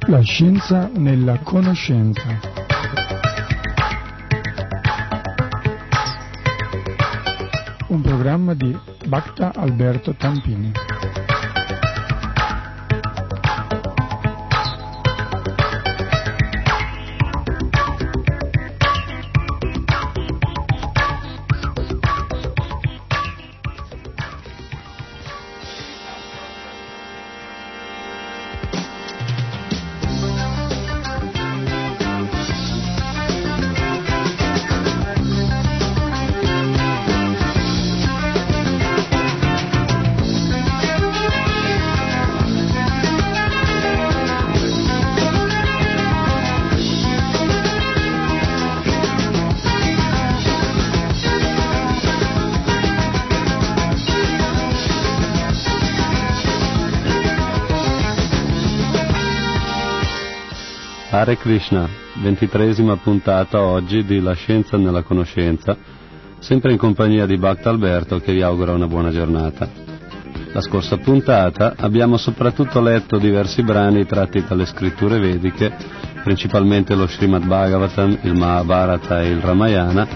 La scienza nella conoscenza. Un programma di Bacta Alberto Tampini. Hare Krishna, ventitresima puntata oggi di La scienza nella conoscenza, sempre in compagnia di Bhakta Alberto che vi augura una buona giornata. La scorsa puntata abbiamo soprattutto letto diversi brani tratti dalle scritture vediche, principalmente lo Srimad Bhagavatam, il Mahabharata e il Ramayana,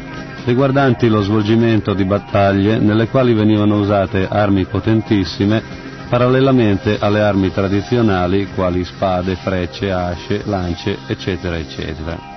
riguardanti lo svolgimento di battaglie nelle quali venivano usate armi potentissime parallelamente alle armi tradizionali quali spade, frecce, asce, lance, eccetera, eccetera.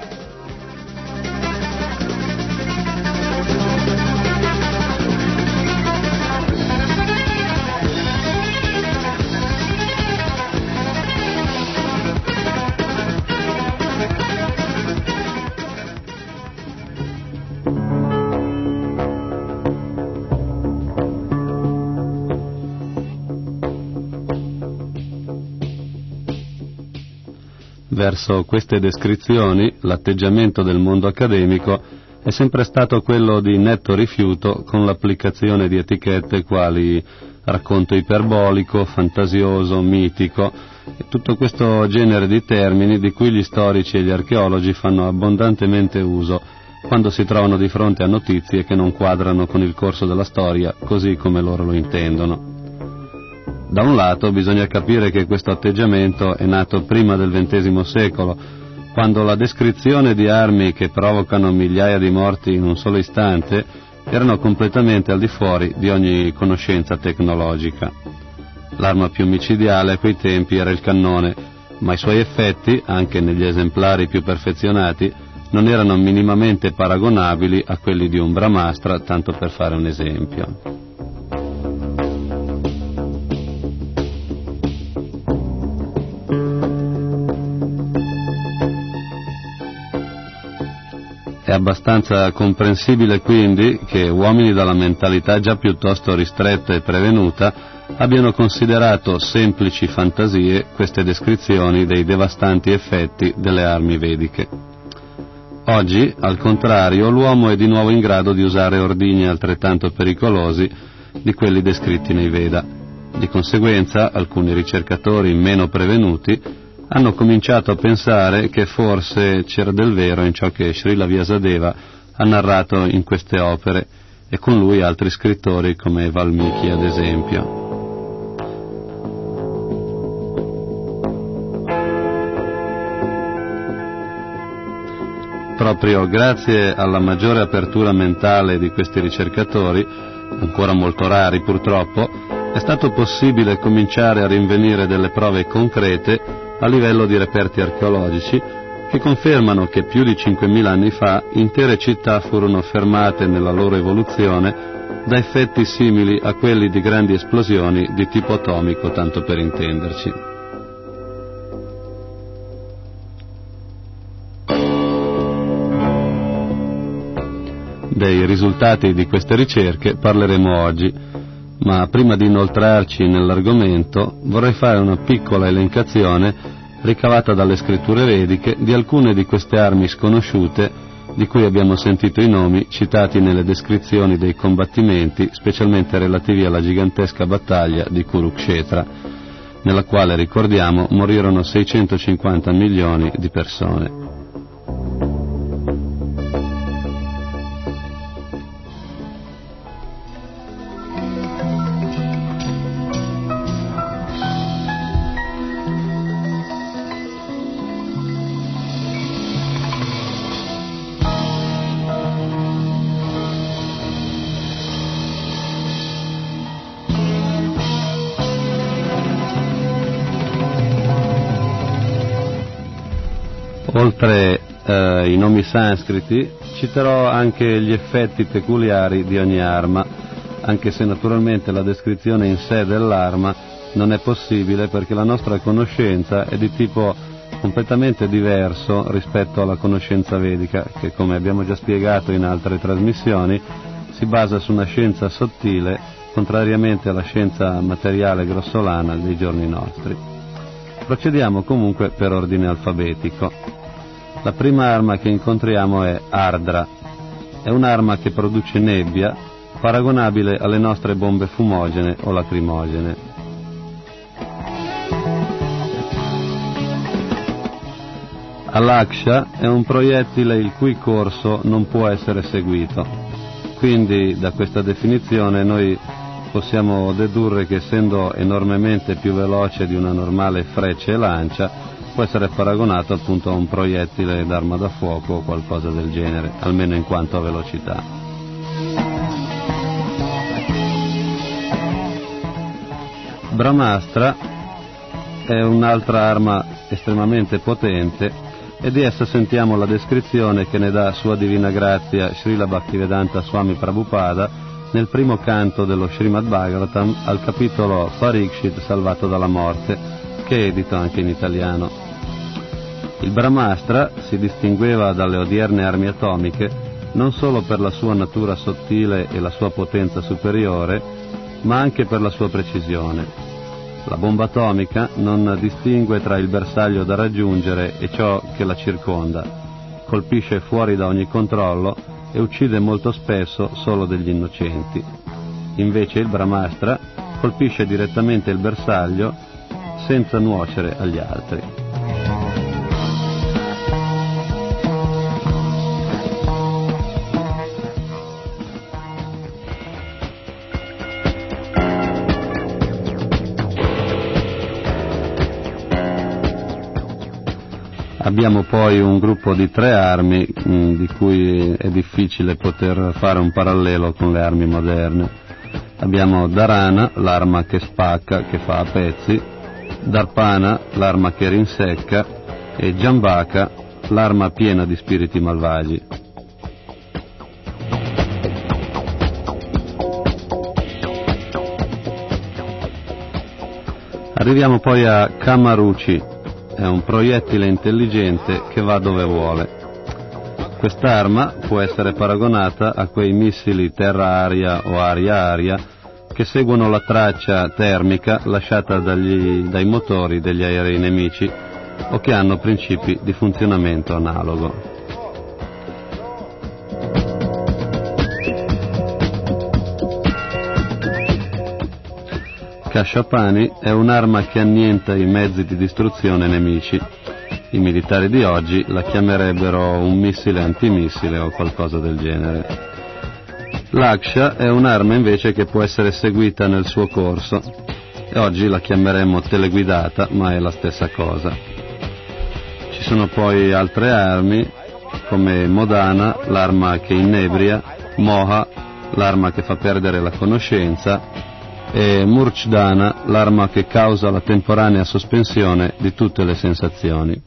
Verso queste descrizioni l'atteggiamento del mondo accademico è sempre stato quello di netto rifiuto con l'applicazione di etichette quali racconto iperbolico, fantasioso, mitico e tutto questo genere di termini di cui gli storici e gli archeologi fanno abbondantemente uso quando si trovano di fronte a notizie che non quadrano con il corso della storia così come loro lo intendono. Da un lato bisogna capire che questo atteggiamento è nato prima del XX secolo, quando la descrizione di armi che provocano migliaia di morti in un solo istante erano completamente al di fuori di ogni conoscenza tecnologica. L'arma più micidiale a quei tempi era il cannone, ma i suoi effetti, anche negli esemplari più perfezionati, non erano minimamente paragonabili a quelli di un Brahmastra, tanto per fare un esempio. È abbastanza comprensibile quindi che uomini dalla mentalità già piuttosto ristretta e prevenuta abbiano considerato semplici fantasie queste descrizioni dei devastanti effetti delle armi vediche. Oggi, al contrario, l'uomo è di nuovo in grado di usare ordigni altrettanto pericolosi di quelli descritti nei Veda. Di conseguenza, alcuni ricercatori meno prevenuti hanno cominciato a pensare che forse c'era del vero in ciò che Srila Vyasadeva ha narrato in queste opere e con lui altri scrittori come Valmiki ad esempio. Proprio grazie alla maggiore apertura mentale di questi ricercatori, ancora molto rari purtroppo, è stato possibile cominciare a rinvenire delle prove concrete a livello di reperti archeologici che confermano che più di 5.000 anni fa intere città furono fermate nella loro evoluzione da effetti simili a quelli di grandi esplosioni di tipo atomico, tanto per intenderci. Dei risultati di queste ricerche parleremo oggi, ma prima di inoltrarci nell'argomento vorrei fare una piccola elencazione ricavata dalle scritture vediche di alcune di queste armi sconosciute di cui abbiamo sentito i nomi citati nelle descrizioni dei combattimenti, specialmente relativi alla gigantesca battaglia di Kurukshetra, nella quale, ricordiamo, morirono 650 milioni di persone. Oltre eh, i nomi sanscriti, citerò anche gli effetti peculiari di ogni arma, anche se naturalmente la descrizione in sé dell'arma non è possibile perché la nostra conoscenza è di tipo completamente diverso rispetto alla conoscenza vedica, che come abbiamo già spiegato in altre trasmissioni si basa su una scienza sottile, contrariamente alla scienza materiale grossolana dei giorni nostri. Procediamo comunque per ordine alfabetico. La prima arma che incontriamo è Ardra. È un'arma che produce nebbia, paragonabile alle nostre bombe fumogene o lacrimogene. Alaksha è un proiettile il cui corso non può essere seguito. Quindi da questa definizione noi possiamo dedurre che essendo enormemente più veloce di una normale freccia e lancia, può essere paragonato appunto a un proiettile d'arma da fuoco o qualcosa del genere, almeno in quanto a velocità. Brahmastra è un'altra arma estremamente potente e di essa sentiamo la descrizione che ne dà Sua Divina Grazia Srila Bhaktivedanta Swami Prabhupada nel primo canto dello Srimad Bhagavatam al capitolo Parikshit salvato dalla morte, che è edito anche in italiano. Il Brahmastra si distingueva dalle odierne armi atomiche non solo per la sua natura sottile e la sua potenza superiore, ma anche per la sua precisione. La bomba atomica non distingue tra il bersaglio da raggiungere e ciò che la circonda, colpisce fuori da ogni controllo e uccide molto spesso solo degli innocenti. Invece il Brahmastra colpisce direttamente il bersaglio senza nuocere agli altri. Abbiamo poi un gruppo di tre armi mh, mm, di cui è difficile poter fare un parallelo con le armi moderne. Abbiamo Dharana, l'arma che spacca, che fa a pezzi, Darpana, l'arma che rinsecca, e Jambaka, l'arma piena di spiriti malvagi. Arriviamo poi a Kamaruchi, è un proiettile intelligente che va dove vuole. Quest'arma può essere paragonata a quei missili terra-aria o aria-aria che seguono la traccia termica lasciata dagli, dai motori degli aerei nemici o che hanno principi di funzionamento analogo. Kashapani è un'arma che annienta i mezzi di distruzione nemici. I militari di oggi la chiamerebbero un missile antimissile o qualcosa del genere. L'Aksha è un'arma invece che può essere seguita nel suo corso e oggi la chiameremmo teleguidata, ma è la stessa cosa. Ci sono poi altre armi come Modana, l'arma che innebria, Moha, l'arma che fa perdere la conoscenza e Murchdana, l'arma che causa la temporanea sospensione di tutte le sensazioni.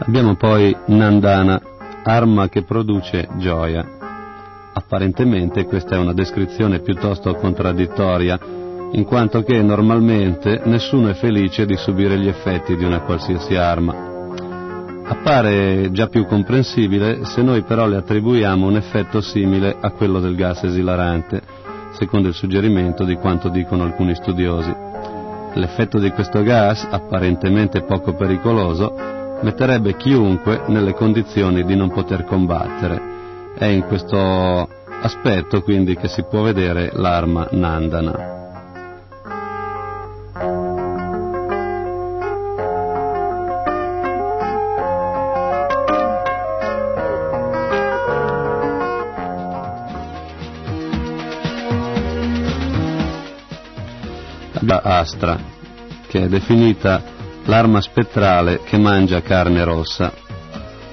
Abbiamo poi Nandana, arma che produce gioia. Apparentemente questa è una descrizione piuttosto contraddittoria, in quanto che normalmente nessuno è felice di subire gli effetti di una qualsiasi arma. Appare già più comprensibile se noi però le attribuiamo un effetto simile a quello del gas esilarante, secondo il suggerimento di quanto dicono alcuni studiosi. L'effetto di questo gas, apparentemente poco pericoloso, metterebbe chiunque nelle condizioni di non poter combattere è in questo aspetto quindi che si può vedere l'arma Nandana. Astra. che è definita l'arma spettrale che mangia carne rossa,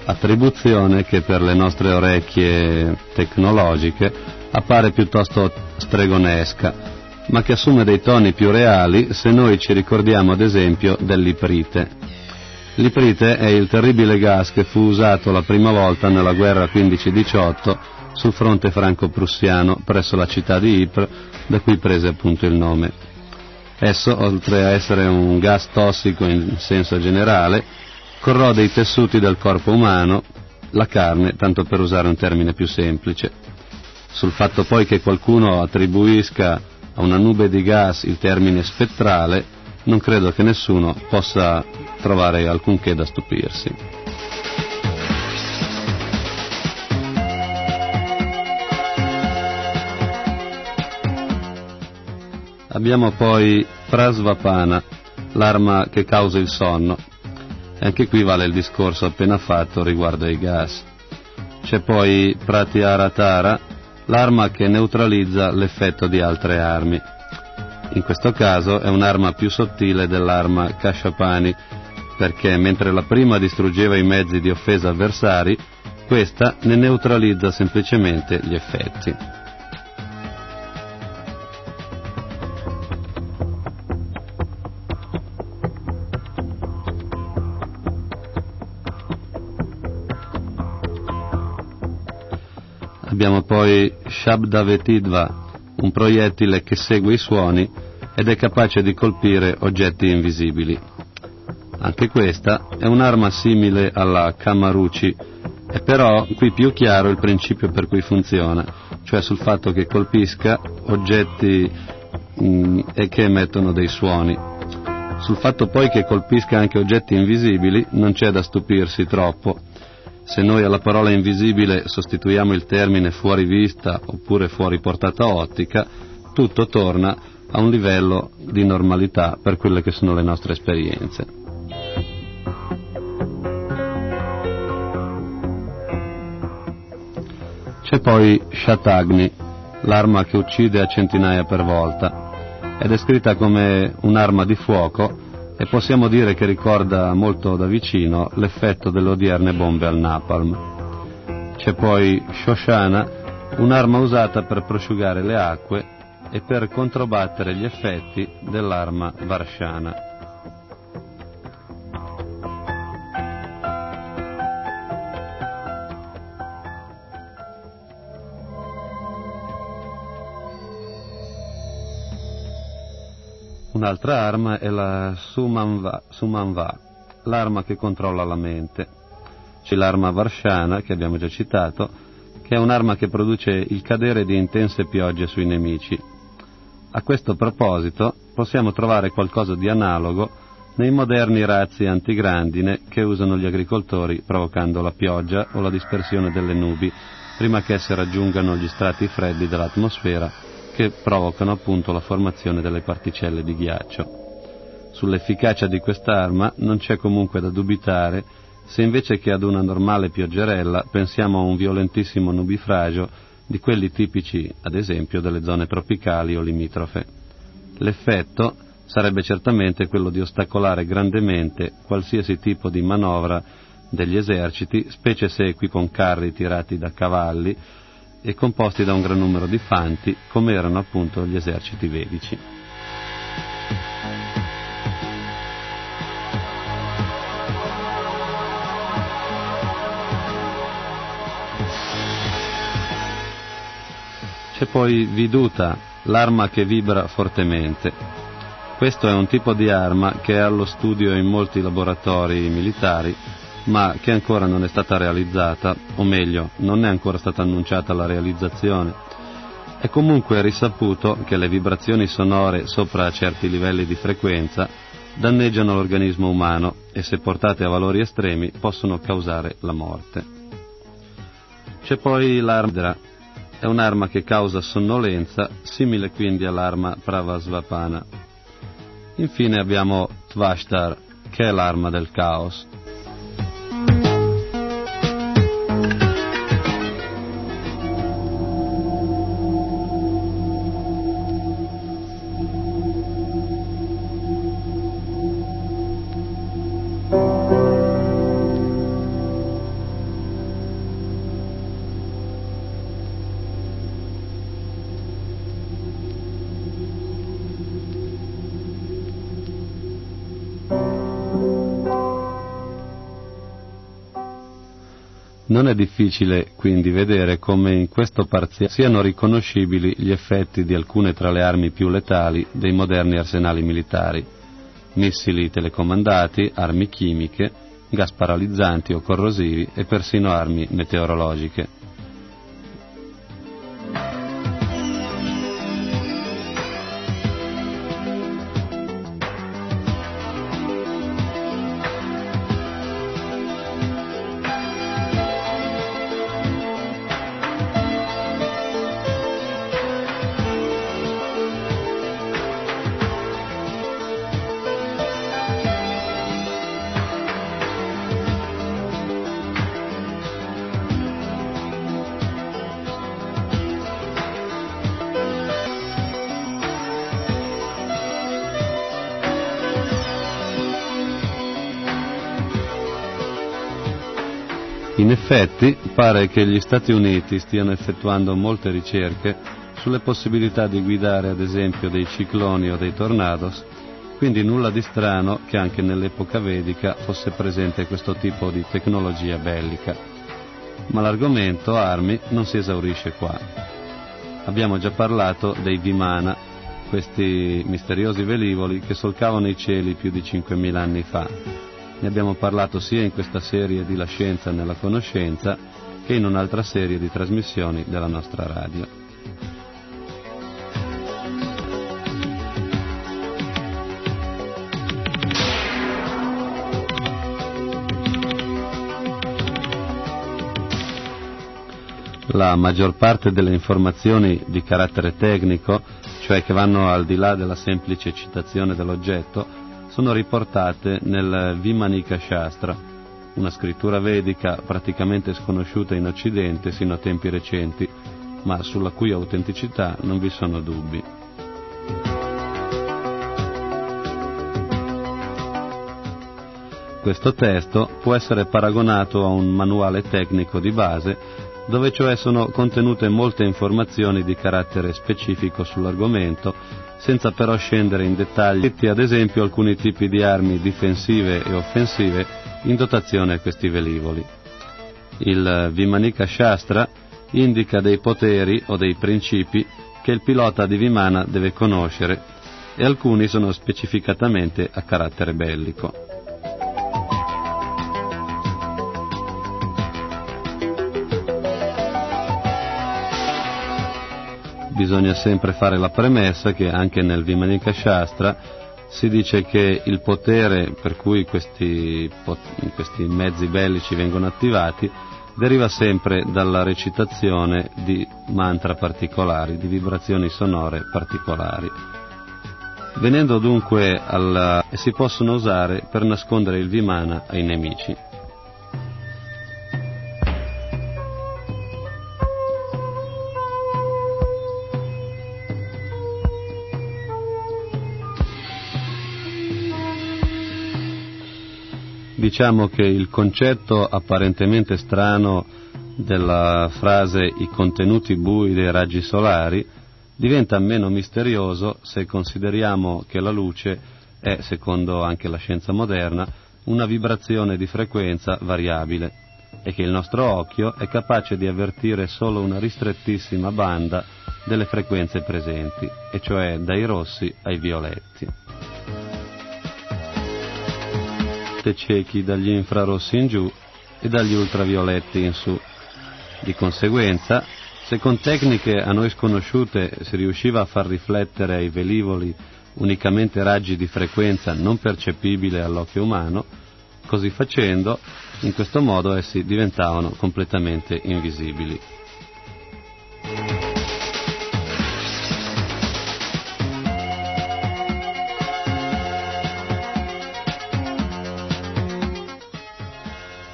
attribuzione che per le nostre orecchie tecnologiche appare piuttosto stregonesca, ma che assume dei toni più reali se noi ci ricordiamo ad esempio dell'iprite. L'iprite è il terribile gas che fu usato la prima volta nella guerra 15-18 sul fronte franco-prussiano presso la città di Ypres, da cui prese appunto il nome. Esso, oltre a essere un gas tossico in senso generale, corrode i tessuti del corpo umano, la carne, tanto per usare un termine più semplice. Sul fatto poi che qualcuno attribuisca a una nube di gas il termine spettrale, non credo che nessuno possa trovare alcunché da stupirsi. Abbiamo poi Prasvapana, l'arma che causa il sonno. E anche qui vale il discorso appena fatto riguardo ai gas. C'è poi Pratyaratara, l'arma che neutralizza l'effetto di altre armi. In questo caso è un'arma più sottile dell'arma Kashapani, perché mentre la prima distruggeva i mezzi di offesa avversari, questa ne neutralizza semplicemente gli effetti. Abbiamo poi Shabdavetidva, un proiettile che segue i suoni ed è capace di colpire oggetti invisibili. Anche questa è un'arma simile alla Kamaruchi, è però qui più chiaro il principio per cui funziona, cioè sul fatto che colpisca oggetti mh, mm, e che emettono dei suoni. Sul fatto poi che colpisca anche oggetti invisibili non c'è da stupirsi troppo, se noi alla parola invisibile sostituiamo il termine fuori vista oppure fuori portata ottica, tutto torna a un livello di normalità per quelle che sono le nostre esperienze. C'è poi Shatagni, l'arma che uccide a centinaia per volta. È descritta come un'arma di fuoco e possiamo dire che ricorda molto da vicino l'effetto delle odierne bombe al napalm. C'è poi Shoshana, un'arma usata per prosciugare le acque e per controbattere gli effetti dell'arma Varshana. Un'altra arma è la Sumanva, Sumanva, l'arma che controlla la mente. C'è l'arma Varshana, che abbiamo già citato, che è un'arma che produce il cadere di intense piogge sui nemici. A questo proposito possiamo trovare qualcosa di analogo nei moderni razzi antigrandine che usano gli agricoltori provocando la pioggia o la dispersione delle nubi prima che esse raggiungano gli strati freddi dell'atmosfera che provocano appunto la formazione delle particelle di ghiaccio. Sull'efficacia di quest'arma non c'è comunque da dubitare se invece che ad una normale pioggerella pensiamo a un violentissimo nubifragio di quelli tipici, ad esempio, delle zone tropicali o limitrofe. L'effetto sarebbe certamente quello di ostacolare grandemente qualsiasi tipo di manovra degli eserciti, specie se qui con carri tirati da cavalli e composti da un gran numero di fanti, come erano appunto gli eserciti vedici. C'è poi Viduta, l'arma che vibra fortemente. Questo è un tipo di arma che è allo studio in molti laboratori militari ma che ancora non è stata realizzata, o meglio, non è ancora stata annunciata la realizzazione. È comunque risaputo che le vibrazioni sonore sopra certi livelli di frequenza danneggiano l'organismo umano e se portate a valori estremi possono causare la morte. C'è poi l'arma, è un'arma che causa sonnolenza, simile quindi all'arma Pravasvapana. Infine abbiamo Tvashtar, che è l'arma del caos. Non è difficile quindi vedere come in questo parziale siano riconoscibili gli effetti di alcune tra le armi più letali dei moderni arsenali militari, missili telecomandati, armi chimiche, gas paralizzanti o corrosivi e persino armi meteorologiche. In effetti pare che gli Stati Uniti stiano effettuando molte ricerche sulle possibilità di guidare ad esempio dei cicloni o dei tornados, quindi nulla di strano che anche nell'epoca vedica fosse presente questo tipo di tecnologia bellica. Ma l'argomento armi non si esaurisce qua. Abbiamo già parlato dei Vimana, questi misteriosi velivoli che solcavano i cieli più di 5.000 anni fa ne abbiamo parlato sia in questa serie di La scienza nella conoscenza che in un'altra serie di trasmissioni della nostra radio. La maggior parte delle informazioni di carattere tecnico, cioè che vanno al di là della semplice citazione dell'oggetto, sono riportate nel Vimanika Shastra, una scrittura vedica praticamente sconosciuta in Occidente sino a tempi recenti, ma sulla cui autenticità non vi sono dubbi. Questo testo può essere paragonato a un manuale tecnico di base dove cioè sono contenute molte informazioni di carattere specifico sull'argomento, senza però scendere in dettagli, ad esempio alcuni tipi di armi difensive e offensive in dotazione a questi velivoli. Il Vimanika Shastra indica dei poteri o dei principi che il pilota di Vimana deve conoscere e alcuni sono specificatamente a carattere bellico. Bisogna sempre fare la premessa che anche nel Vimanika Shastra si dice che il potere per cui questi, questi mezzi bellici vengono attivati deriva sempre dalla recitazione di mantra particolari, di vibrazioni sonore particolari. Venendo dunque alla... si possono usare per nascondere il Vimana ai nemici. Diciamo che il concetto apparentemente strano della frase i contenuti bui dei raggi solari diventa meno misterioso se consideriamo che la luce è, secondo anche la scienza moderna, una vibrazione di frequenza variabile e che il nostro occhio è capace di avvertire solo una ristrettissima banda delle frequenze presenti, e cioè dai rossi ai violetti. Volte ciechi dagli infrarossi in giù e dagli ultravioletti in su. Di conseguenza, se con tecniche a noi sconosciute si riusciva a far riflettere ai velivoli unicamente raggi di frequenza non percepibile all'occhio umano, così facendo, in questo modo essi diventavano completamente invisibili.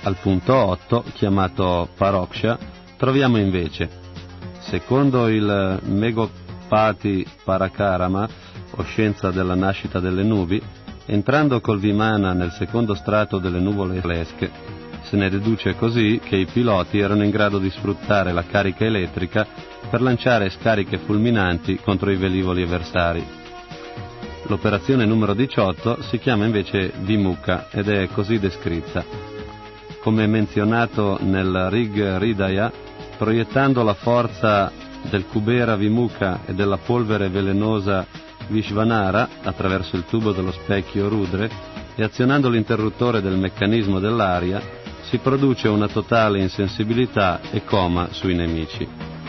Al punto 8, chiamato Paroksha, troviamo invece, secondo il Megopati Parakarama, o scienza della nascita delle nubi, entrando col Vimana nel secondo strato delle nuvole lesche, se ne deduce così che i piloti erano in grado di sfruttare la carica elettrica per lanciare scariche fulminanti contro i velivoli avversari. L'operazione numero 18 si chiama invece Vimukha ed è così descritta come menzionato nel Rig Ridaya, proiettando la forza del Kubera Vimuka e della polvere velenosa Vishvanara attraverso il tubo dello specchio Rudre e azionando l'interruttore del meccanismo dell'aria, si produce una totale insensibilità e coma sui nemici.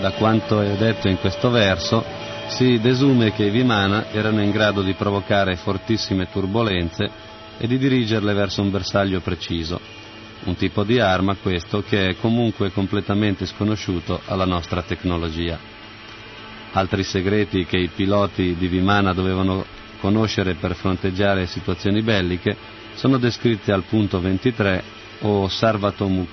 Da quanto è detto in questo verso, si desume che i Vimana erano in grado di provocare fortissime turbolenze e di dirigerle verso un bersaglio preciso, un tipo di arma questo che è comunque completamente sconosciuto alla nostra tecnologia. Altri segreti che i piloti di Vimana dovevano conoscere per fronteggiare situazioni belliche sono descritti al punto 23 o Sarvatomuk,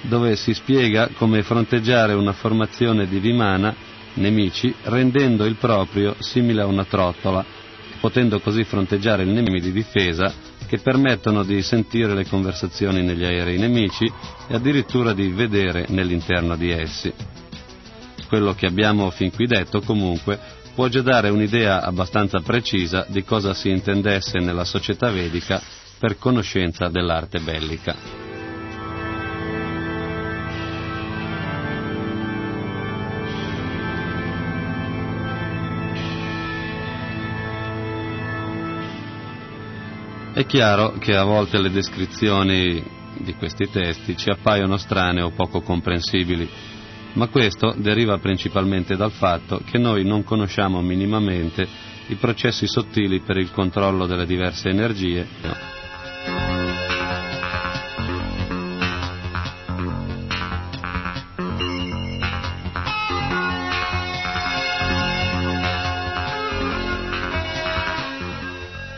dove si spiega come fronteggiare una formazione di Vimana, nemici, rendendo il proprio simile a una trottola, potendo così fronteggiare il nemico di difesa che permettono di sentire le conversazioni negli aerei nemici e addirittura di vedere nell'interno di essi quello che abbiamo fin qui detto comunque può già dare un'idea abbastanza precisa di cosa si intendesse nella società vedica per conoscenza dell'arte bellica. È chiaro che a volte le descrizioni di questi testi ci appaiono strane o poco comprensibili ma questo deriva principalmente dal fatto che noi non conosciamo minimamente i processi sottili per il controllo delle diverse energie.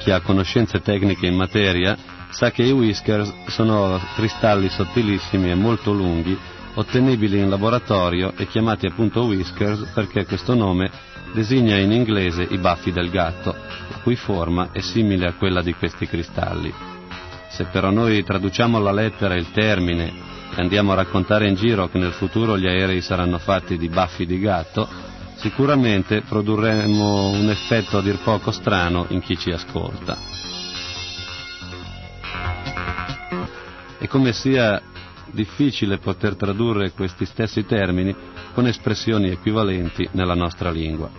Chi ha conoscenze tecniche in materia sa che i whiskers sono cristalli sottilissimi e molto lunghi ottenibili in laboratorio e chiamati appunto whiskers perché questo nome designa in inglese i baffi del gatto, la cui forma è simile a quella di questi cristalli. Se però noi traduciamo alla lettera il termine e andiamo a raccontare in giro che nel futuro gli aerei saranno fatti di baffi di gatto, sicuramente produrremo un effetto a dir poco strano in chi ci ascolta. E come sia difficile poter tradurre questi stessi termini con espressioni equivalenti nella nostra lingua.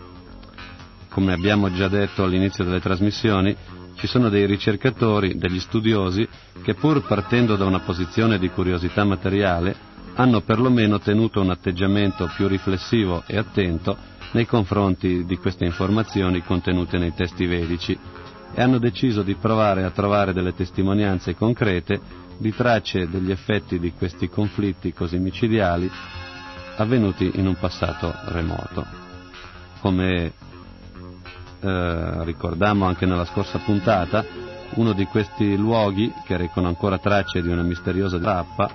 Come abbiamo già detto all'inizio delle trasmissioni, ci sono dei ricercatori, degli studiosi, che pur partendo da una posizione di curiosità materiale, hanno perlomeno tenuto un atteggiamento più riflessivo e attento nei confronti di queste informazioni contenute nei testi vedici e hanno deciso di provare a trovare delle testimonianze concrete di tracce degli effetti di questi conflitti così micidiali avvenuti in un passato remoto. Come eh, ricordammo anche nella scorsa puntata, uno di questi luoghi, che recano ancora tracce di una misteriosa tappa,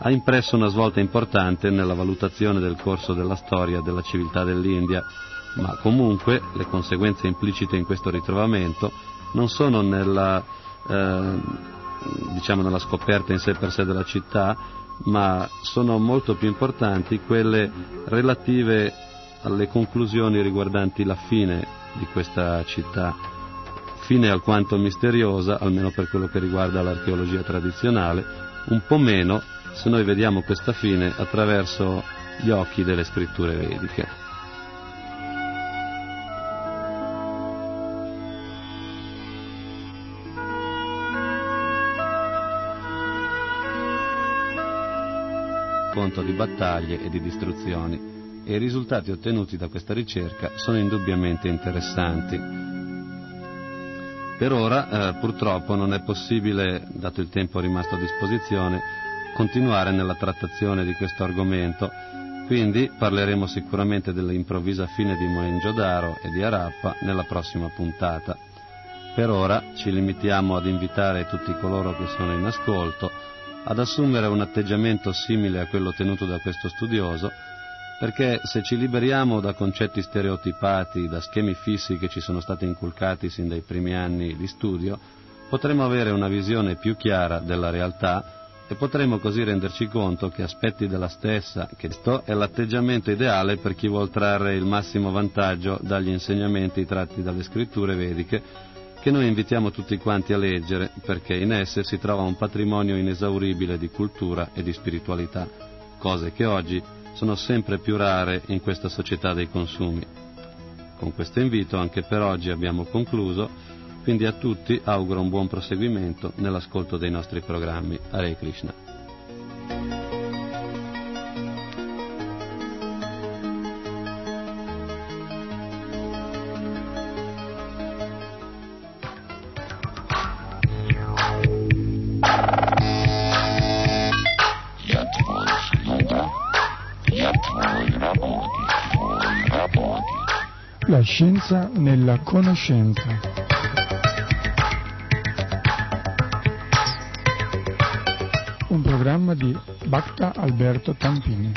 ha impresso una svolta importante nella valutazione del corso della storia della civiltà dell'India, ma comunque le conseguenze implicite in questo ritrovamento non sono nella eh, diciamo nella scoperta in sé per sé della città, ma sono molto più importanti quelle relative alle conclusioni riguardanti la fine di questa città, fine alquanto misteriosa, almeno per quello che riguarda l'archeologia tradizionale, un po' meno se noi vediamo questa fine attraverso gli occhi delle scritture vediche. Conto di battaglie e di distruzioni e i risultati ottenuti da questa ricerca sono indubbiamente interessanti. Per ora eh, purtroppo non è possibile, dato il tempo rimasto a disposizione, continuare nella trattazione di questo argomento, quindi parleremo sicuramente dell'improvvisa fine di Mohenjo-Daro e di Arappa nella prossima puntata. Per ora ci limitiamo ad invitare tutti coloro che sono in ascolto ad assumere un atteggiamento simile a quello tenuto da questo studioso perché se ci liberiamo da concetti stereotipati, da schemi fissi che ci sono stati inculcati sin dai primi anni di studio, potremo avere una visione più chiara della realtà e potremo così renderci conto che aspetti della stessa, che questo è l'atteggiamento ideale per chi vuol trarre il massimo vantaggio dagli insegnamenti tratti dalle scritture vediche, che noi invitiamo tutti quanti a leggere, perché in esse si trova un patrimonio inesauribile di cultura e di spiritualità, cose che oggi sono sempre più rare in questa società dei consumi. Con questo invito anche per oggi abbiamo concluso quindi a tutti auguro un buon proseguimento nell'ascolto dei nostri programmi. Hare Krishna. Scienza nella conoscenza. un programma di Bacta Alberto Tampini.